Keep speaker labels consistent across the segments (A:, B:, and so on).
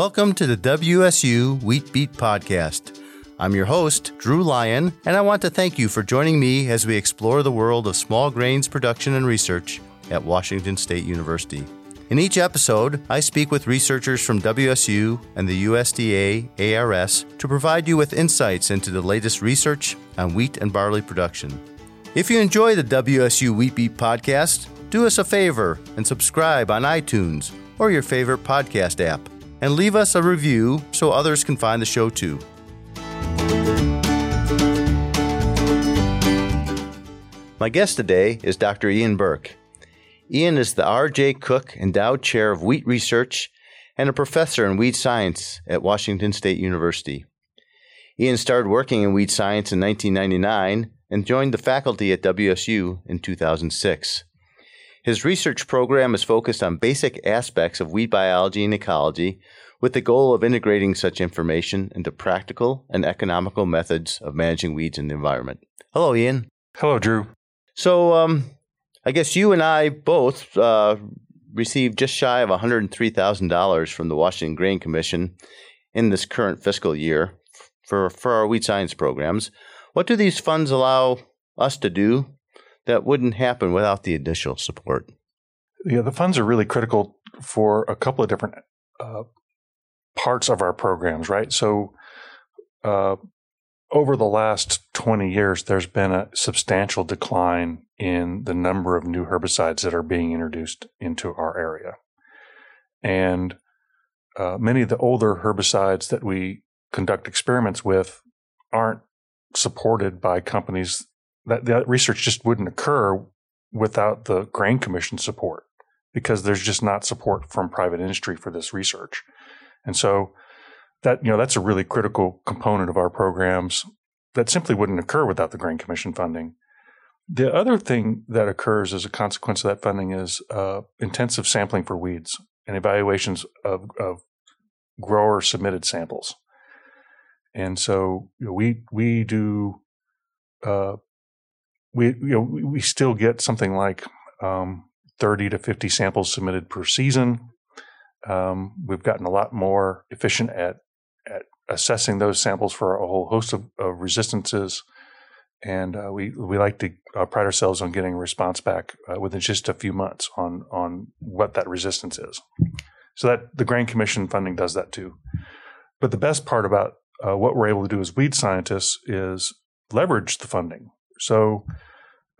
A: Welcome to the WSU Wheat Beat Podcast. I'm your host, Drew Lyon, and I want to thank you for joining me as we explore the world of small grains production and research at Washington State University. In each episode, I speak with researchers from WSU and the USDA ARS to provide you with insights into the latest research on wheat and barley production. If you enjoy the WSU Wheat Beat podcast, do us a favor and subscribe on iTunes or your favorite podcast app, and leave us a review so others can find the show too. My guest today is Dr. Ian Burke. Ian is the R.J. Cook Endowed Chair of Wheat Research and a professor in wheat science at Washington State University. Ian started working in wheat science in 1999 and joined the faculty at WSU in 2006. His research program is focused on basic aspects of weed biology and ecology with the goal of integrating such information into practical and economical methods of managing weeds in the environment. Hello, Ian.
B: Hello, Drew.
A: So, um, I guess you and I both uh, received just shy of $103,000 from the Washington Grain Commission in this current fiscal year for, for our wheat science programs. What do these funds allow us to do that wouldn't happen without the additional support?
B: Yeah, the funds are really critical for a couple of different uh, parts of our programs, right? So, uh, over the last 20 years, there's been a substantial decline in the number of new herbicides that are being introduced into our area. And uh, many of the older herbicides that we conduct experiments with aren't supported by companies. That, that research just wouldn't occur without the Grain Commission support because there's just not support from private industry for this research. And so that you know that's a really critical component of our programs that simply wouldn't occur without the Grain Commission funding. The other thing that occurs as a consequence of that funding is uh, intensive sampling for weeds and evaluations of, of grower submitted samples. And so you know, we we do uh, we you know we still get something like um, thirty to fifty samples submitted per season. Um, we've gotten a lot more efficient at at assessing those samples for a whole host of, of resistances. And uh, we we like to uh, pride ourselves on getting a response back uh, within just a few months on on what that resistance is. So that the Grain Commission funding does that too. But the best part about uh, what we're able to do as weed scientists is leverage the funding. So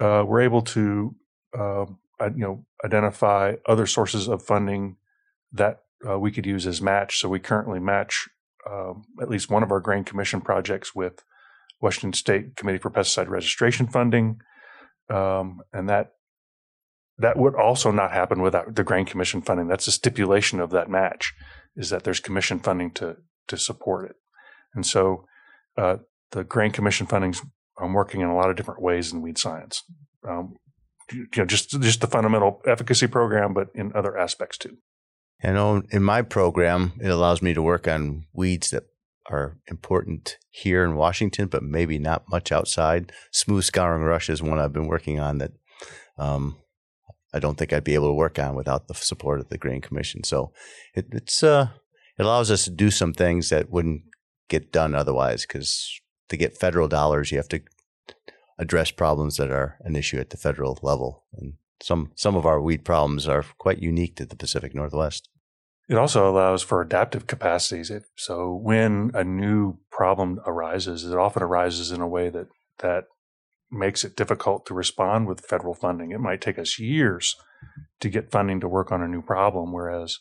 B: uh, we're able to um, you know identify other sources of funding that uh, we could use as match. So we currently match um, at least one of our grain commission projects with Washington State Committee for Pesticide Registration funding, um, and that that would also not happen without the grain commission funding. That's a stipulation of that match, is that there's commission funding to to support it, and so uh, the grain commission funding's um, working in a lot of different ways in weed science. Um, you know, just just the fundamental efficacy program, but in other aspects too.
A: Know in my program, it allows me to work on weeds that are important here in Washington, but maybe not much outside. Smooth scouring rush is one I've been working on that um, I don't think I'd be able to work on without the support of the Grain Commission. So it, it's uh, it allows us to do some things that wouldn't get done otherwise. Because to get federal dollars, you have to address problems that are an issue at the federal level, and some some of our weed problems are quite unique to the Pacific Northwest.
B: It also allows for adaptive capacities. So when a new problem arises, it often arises in a way that that makes it difficult to respond with federal funding. It might take us years to get funding to work on a new problem, whereas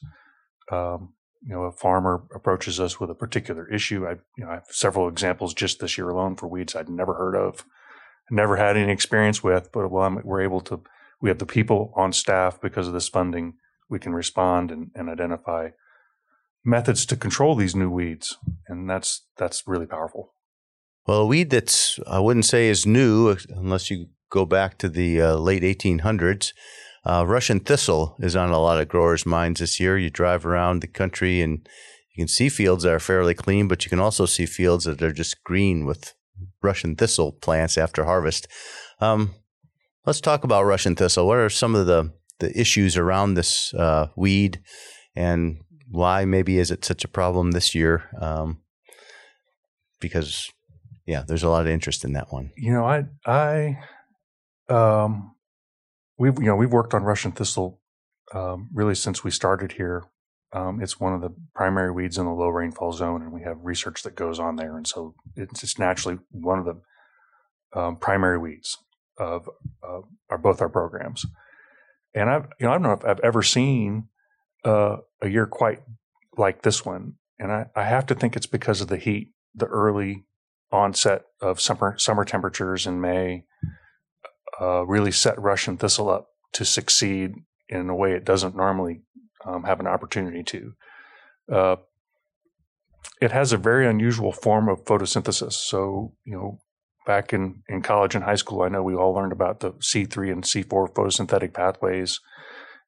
B: um, you know a farmer approaches us with a particular issue. I you know I have several examples just this year alone for weeds I'd never heard of, never had any experience with, but well, I'm, we're able to we have the people on staff because of this funding. We can respond and, and identify methods to control these new weeds, and that's that's really powerful.
A: Well, a weed that's I wouldn't say is new unless you go back to the uh, late 1800s. Uh, Russian thistle is on a lot of growers' minds this year. You drive around the country and you can see fields that are fairly clean, but you can also see fields that are just green with Russian thistle plants after harvest. Um, Let's talk about Russian thistle. What are some of the, the issues around this uh, weed and why maybe is it such a problem this year? Um, because yeah, there's a lot of interest in that one.
B: You know, I I um we've you know we've worked on Russian thistle um, really since we started here. Um, it's one of the primary weeds in the low rainfall zone, and we have research that goes on there, and so it's, it's naturally one of the um, primary weeds of uh, our both our programs. And I've you know I don't know if I've ever seen uh, a year quite like this one, and I, I have to think it's because of the heat, the early onset of summer summer temperatures in May, uh, really set Russian thistle up to succeed in a way it doesn't normally um, have an opportunity to. Uh, it has a very unusual form of photosynthesis. So, you know, back in, in college and high school, I know we all learned about the C3 and C4 photosynthetic pathways,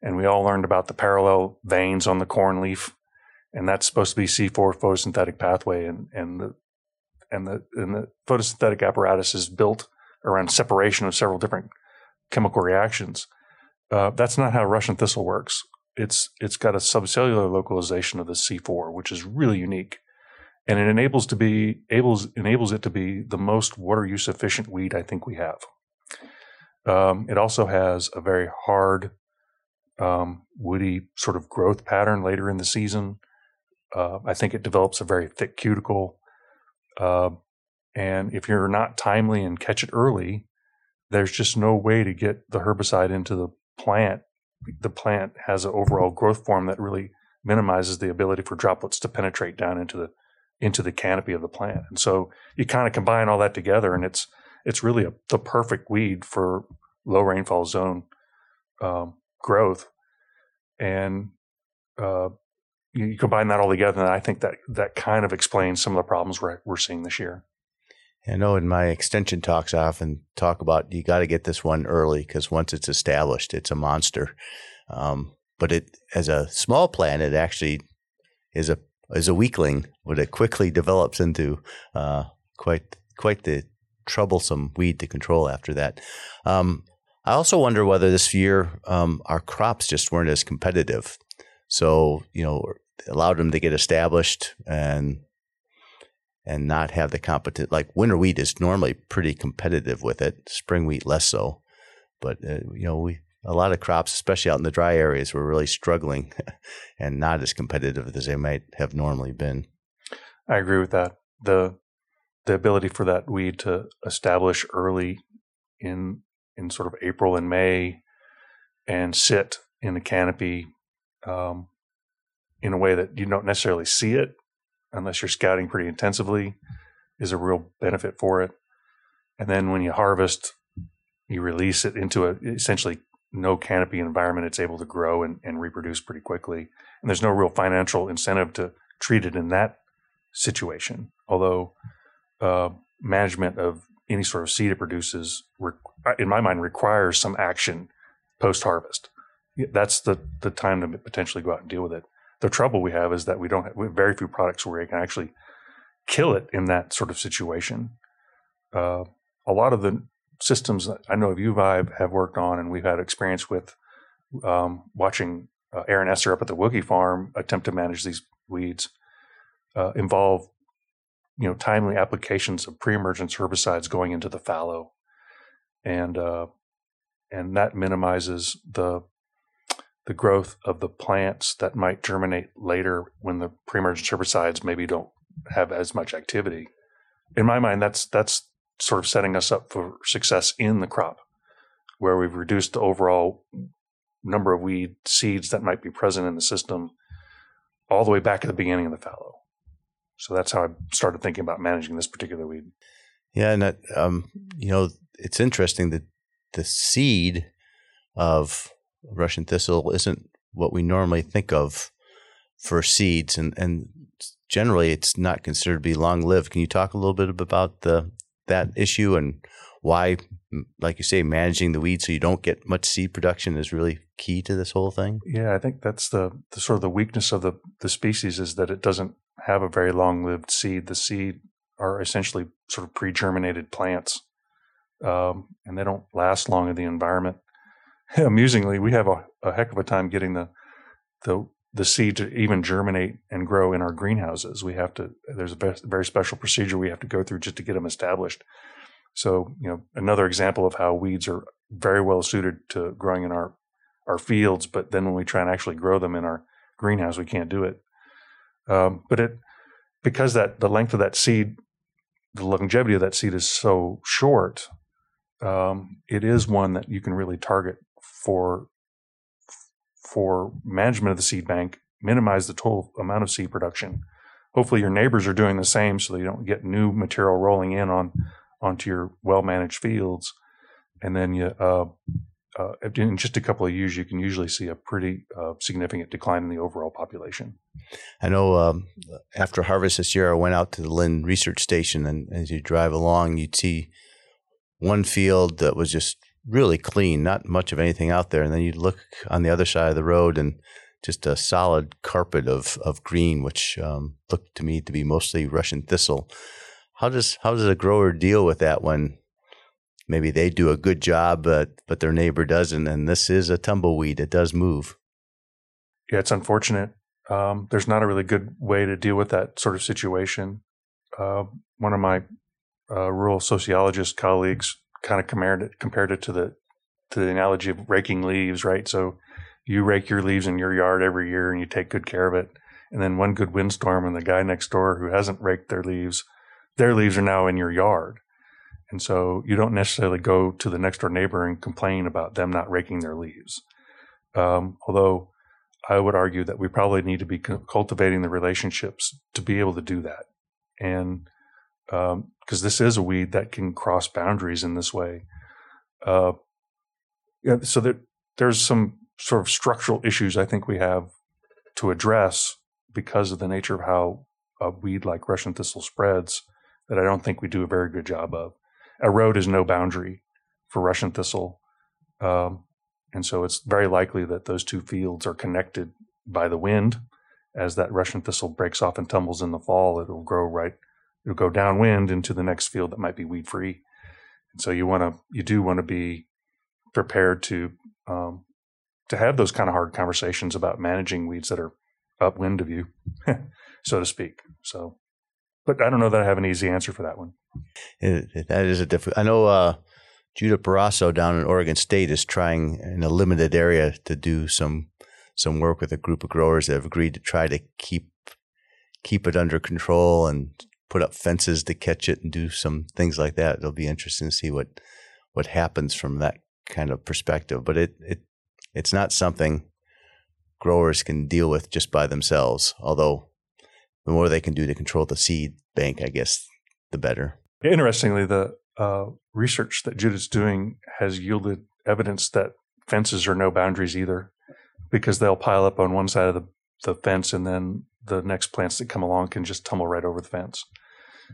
B: and we all learned about the parallel veins on the corn leaf, and that's supposed to be C4 photosynthetic pathway, and and the and the and the photosynthetic apparatus is built around separation of several different chemical reactions. Uh, that's not how Russian thistle works. It's it's got a subcellular localization of the C4, which is really unique, and it enables to be enables enables it to be the most water use efficient weed I think we have. Um, it also has a very hard, um, woody sort of growth pattern later in the season. Uh, I think it develops a very thick cuticle, uh, and if you're not timely and catch it early, there's just no way to get the herbicide into the plant. The plant has an overall growth form that really minimizes the ability for droplets to penetrate down into the into the canopy of the plant. And so you kind of combine all that together, and it's it's really a, the perfect weed for low rainfall zone um, growth. And uh, you, combine that all together, and I think that that kind of explains some of the problems we're we're seeing this year.
A: I know in my extension talks, I often talk about you got to get this one early because once it's established, it's a monster. Um, but it, as a small plant, it actually is a is a weakling, but it quickly develops into uh, quite quite the troublesome weed to control after that. Um, I also wonder whether this year um, our crops just weren't as competitive. So you know, allowed them to get established and and not have the competent like winter wheat is normally pretty competitive with it spring wheat less so. But uh, you know we a lot of crops especially out in the dry areas were really struggling and not as competitive as they might have normally been.
B: I agree with that. The the ability for that weed to establish early in in sort of april and may and sit in the canopy um, in a way that you don't necessarily see it unless you're scouting pretty intensively, is a real benefit for it. And then when you harvest, you release it into a essentially no canopy environment. It's able to grow and, and reproduce pretty quickly. And there's no real financial incentive to treat it in that situation. Although uh, management of any sort of seed it produces, in my mind, requires some action post harvest. That's the the time to potentially go out and deal with it the trouble we have is that we don't have, we have very few products where you can actually kill it in that sort of situation. Uh, a lot of the systems that I know of UVibe have worked on, and we've had experience with um, watching uh, Aaron Esser up at the Wilke farm attempt to manage these weeds, uh, involve you know timely applications of pre-emergence herbicides going into the fallow, and uh, and that minimizes the the growth of the plants that might germinate later when the pre-emergent herbicides maybe don't have as much activity. In my mind, that's that's sort of setting us up for success in the crop, where we've reduced the overall number of weed seeds that might be present in the system all the way back at the beginning of the fallow. So that's how I started thinking about managing this particular weed.
A: Yeah, and that, um, you know, it's interesting that the seed of Russian thistle isn't what we normally think of for seeds, and and generally it's not considered to be long lived. Can you talk a little bit about the that issue and why, like you say, managing the weeds so you don't get much seed production is really key to this whole thing?
B: Yeah, I think that's the, the sort of the weakness of the the species is that it doesn't have a very long lived seed. The seed are essentially sort of pre germinated plants, um, and they don't last long in the environment. Amusingly, we have a, a, heck of a time getting the the the seed to even germinate and grow in our greenhouses. We have to, there's a very special procedure we have to go through just to get them established. So, you know, another example of how weeds are very well suited to growing in our, our fields, but then when we try and actually grow them in our greenhouse, we can't do it. Um, but it, because that the length of that seed, the longevity of that seed is so short, um, it is one that you can really target for for management of the seed bank, minimize the total amount of seed production. Hopefully, your neighbors are doing the same, so they don't get new material rolling in on onto your well managed fields, and then you. Uh, uh, in just a couple of years, you can usually see a pretty uh, significant decline in the overall population.
A: I know um, after harvest this year, I went out to the Lind Research Station, and as you drive along, you'd see one field that was just really clean, not much of anything out there. And then you'd look on the other side of the road and just a solid carpet of, of green, which um, looked to me to be mostly Russian thistle. How does how does a grower deal with that when maybe they do a good job, but but their neighbor doesn't, and this is a tumbleweed; it does move.
B: Yeah, it's unfortunate. Um, there's not a really good way to deal with that sort of situation. Uh, one of my uh, rural sociologist colleagues kind of compared it, compared it to the to the analogy of raking leaves, right? So you rake your leaves in your yard every year and you take good care of it. And then one good windstorm and the guy next door who hasn't raked their leaves, their leaves are now in your yard. And so you don't necessarily go to the next door neighbor and complain about them not raking their leaves. Um, although I would argue that we probably need to be cultivating the relationships to be able to do that. And because um, this is a weed that can cross boundaries in this way. Uh, yeah, so there, there's some sort of structural issues I think we have to address because of the nature of how a weed like Russian thistle spreads that I don't think we do a very good job of. A road is no boundary for Russian thistle. Um, and so it's very likely that those two fields are connected by the wind. As that Russian thistle breaks off and tumbles in the fall, it'll grow right it'll go downwind into the next field that might be weed free. And so you want to, you do want to be prepared to, um, to have those kind of hard conversations about managing weeds that are upwind of you, so to speak. So, but I don't know that I have an easy answer for that one.
A: It, it, that is a difficult. I know uh, Judit Barroso down in Oregon State is trying in a limited area to do some some work with a group of growers that have agreed to try to keep keep it under control and put up fences to catch it and do some things like that. It'll be interesting to see what what happens from that kind of perspective. But it it it's not something growers can deal with just by themselves. Although the more they can do to control the seed bank, I guess, the better.
B: Interestingly, the uh, research that Judit's doing has yielded evidence that fences are no boundaries either, because they'll pile up on one side of the, the fence and then the next plants that come along can just tumble right over the fence.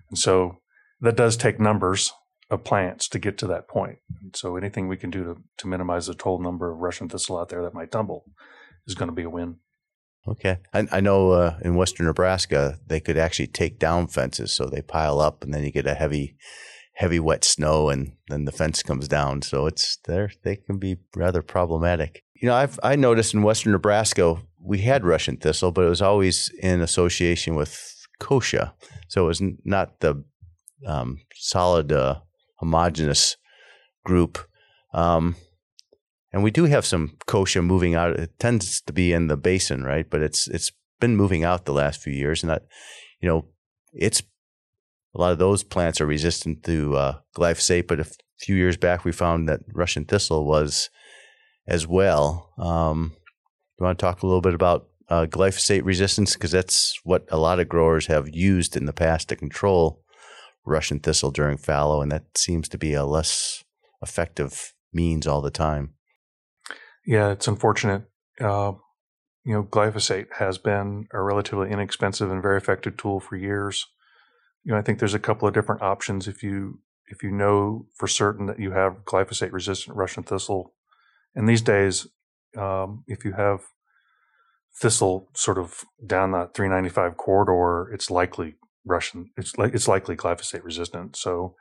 B: And so that does take numbers of plants to get to that point. And so anything we can do to, to minimize the total number of Russian thistle out there that might tumble is going to be a win.
A: Okay. I, I know uh, in western Nebraska, they could actually take down fences. So they pile up and then you get a heavy, heavy wet snow and then the fence comes down. So it's there, they can be rather problematic. You know, I've, I noticed in western Nebraska, we had Russian thistle, but it was always in association with kochia. So it was not the um, solid, uh, homogenous group. Um, and we do have some kochia moving out. It tends to be in the basin, right? But it's it's been moving out the last few years, and that you know it's a lot of those plants are resistant to uh, glyphosate. But a few years back, we found that Russian thistle was as well. Um, do you want to talk a little bit about uh, glyphosate resistance because that's what a lot of growers have used in the past to control Russian thistle during fallow, and that seems to be a less effective means all the time.
B: Yeah, it's unfortunate. Uh, you know, glyphosate has been a relatively inexpensive and very effective tool for years. You know, I think there's a couple of different options if you if you know for certain that you have glyphosate resistant Russian thistle. And these days, um, if you have thistle sort of down that 395 corridor, it's likely Russian. It's like it's likely glyphosate resistant. So,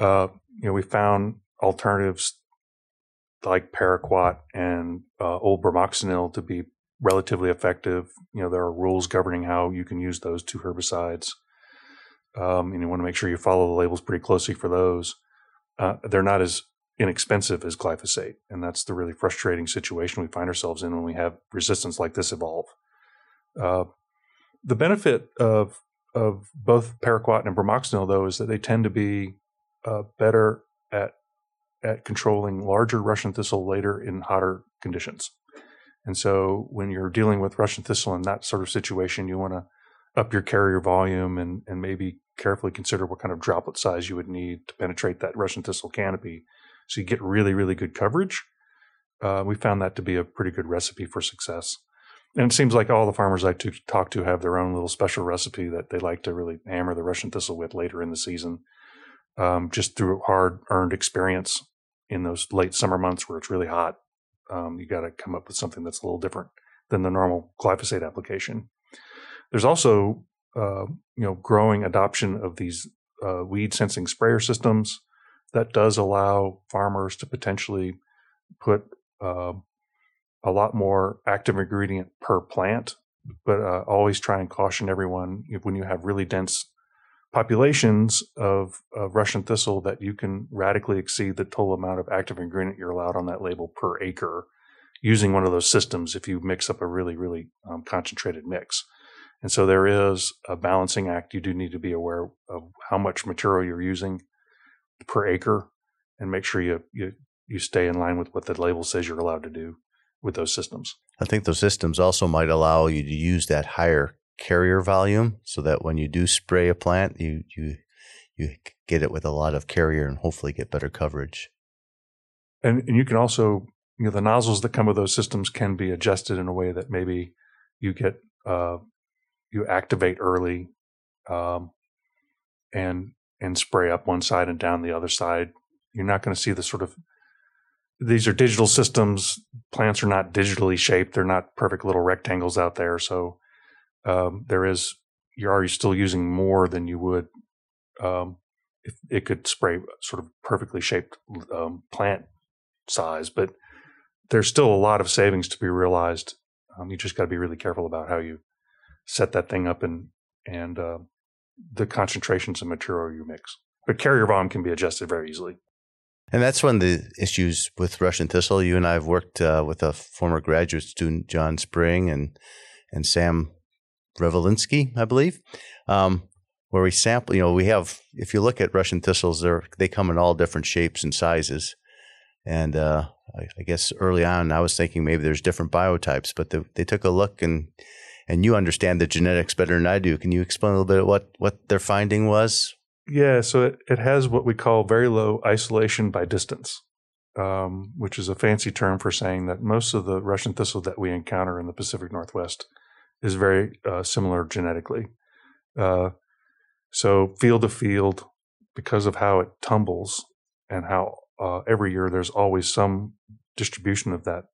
B: uh, you know, we found alternatives like paraquat and uh, old bromoxynil to be relatively effective. You know, there are rules governing how you can use those two herbicides. Um, and you want to make sure you follow the labels pretty closely for those. Uh, they're not as inexpensive as glyphosate. And that's the really frustrating situation we find ourselves in when we have resistance like this evolve. Uh, the benefit of of both paraquat and bromoxynil, though, is that they tend to be uh, better at at controlling larger Russian thistle later in hotter conditions. And so, when you're dealing with Russian thistle in that sort of situation, you want to up your carrier volume and and maybe carefully consider what kind of droplet size you would need to penetrate that Russian thistle canopy so you get really, really good coverage. Uh, we found that to be a pretty good recipe for success. And it seems like all the farmers I talk to have their own little special recipe that they like to really hammer the Russian thistle with later in the season, um, just through hard earned experience in those late summer months where it's really hot. Um, you got to come up with something that's a little different than the normal glyphosate application. There's also, uh, you know, growing adoption of these uh, weed sensing sprayer systems that does allow farmers to potentially put uh, a lot more active ingredient per plant, but uh, always try and caution everyone when you have really dense populations of, of, Russian thistle that you can radically exceed the total amount of active ingredient you're allowed on that label per acre using one of those systems if you mix up a really, really um, concentrated mix. And so there is a balancing act. You do need to be aware of how much material you're using per acre and make sure you, you, you stay in line with what the label says you're allowed to do with those systems.
A: I think those systems also might allow you to use that higher carrier volume so that when you do spray a plant, you, you, you get it with a lot of carrier and hopefully get better coverage.
B: And, and you can also, you know, the nozzles that come with those systems can be adjusted in a way that maybe you get, uh, you activate early, um, and and spray up one side and down the other side. You're not going to see the sort of these are digital systems. Plants are not digitally shaped. They're not perfect little rectangles out there. So um, there is you're already still using more than you would um, if it could spray sort of perfectly shaped um, plant size. But there's still a lot of savings to be realized. Um, you just got to be really careful about how you set that thing up and and uh, the concentrations of material you mix. But carrier volume can be adjusted very easily.
A: And that's one of the issues with Russian thistle. You and I have worked uh, with a former graduate student, John Spring, and and Sam Revelinsky, I believe, um, where we sample. You know, we have. If you look at Russian thistles, they they come in all different shapes and sizes. And uh, I, I, guess early on, I was thinking maybe there's different biotypes, but the, they took a look and and you understand the genetics better than I do. Can you explain a little bit what what their finding was?
B: Yeah, so it, it has what we call very low isolation by distance, um, which is a fancy term for saying that most of the Russian thistle that we encounter in the Pacific Northwest is very uh, similar genetically. Uh, so field to field, because of how it tumbles and how uh, every year there's always some distribution of that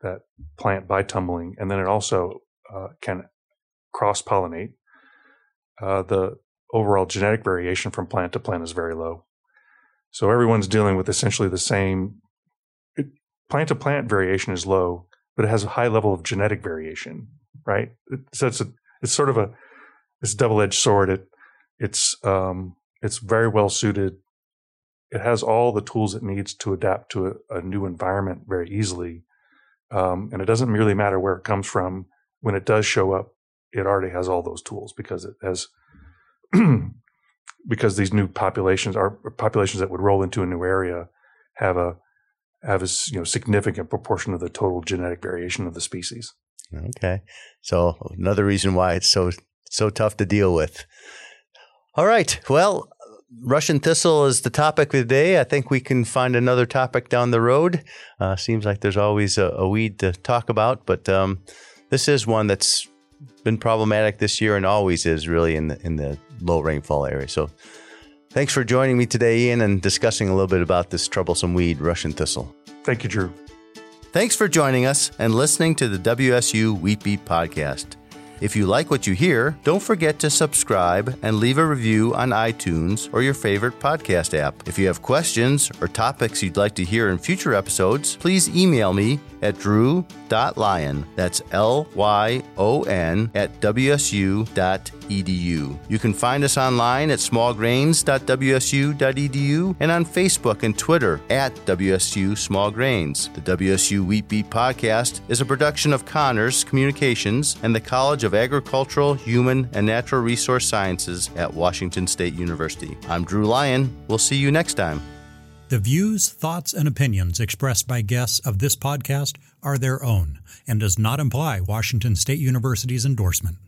B: that plant by tumbling, and then it also uh, can cross pollinate. Uh, the overall genetic variation from plant to plant is very low. So everyone's dealing with essentially the same plant to plant variation is low, but it has a high level of genetic variation, right? So it's a, it's sort of a it's double edged sword. It it's um, it's very well suited. It has all the tools it needs to adapt to a, a new environment very easily, um, and it doesn't merely matter where it comes from when it does show up, it already has all those tools because it has because these new populations are populations that would roll into a new area have a have a you know significant proportion of the total genetic variation of the species.
A: Okay, so another reason why it's so so tough to deal with. All right, well, Russian thistle is the topic of the day. I think we can find another topic down the road. Uh, seems like there's always a, a, weed to talk about, but um, this is one that's been problematic this year and always is really in the in the low rainfall area. So thanks for joining me today, Ian, and discussing a little bit about this troublesome weed, Russian thistle.
B: Thank you, Drew.
A: Thanks for joining us and listening to the WSU Wheat Beat podcast. If you like what you hear, don't forget to subscribe and leave a review on iTunes or your favorite podcast app. If you have questions or topics you'd like to hear in future episodes, please email me at drew.lyon. That's L Y O N at wsu.edu. You can find us online at smallgrains.wsu.edu and on Facebook and Twitter at WSU Small Grains. The WSU Wheat Beat podcast is a production of Connors Communications and the College of Agricultural, Human, and Natural Resource Sciences at Washington State University. I'm Drew Lyon. We'll see you next time.
C: The views, thoughts, and opinions expressed by guests of this podcast are their own and does not imply Washington State University's endorsement.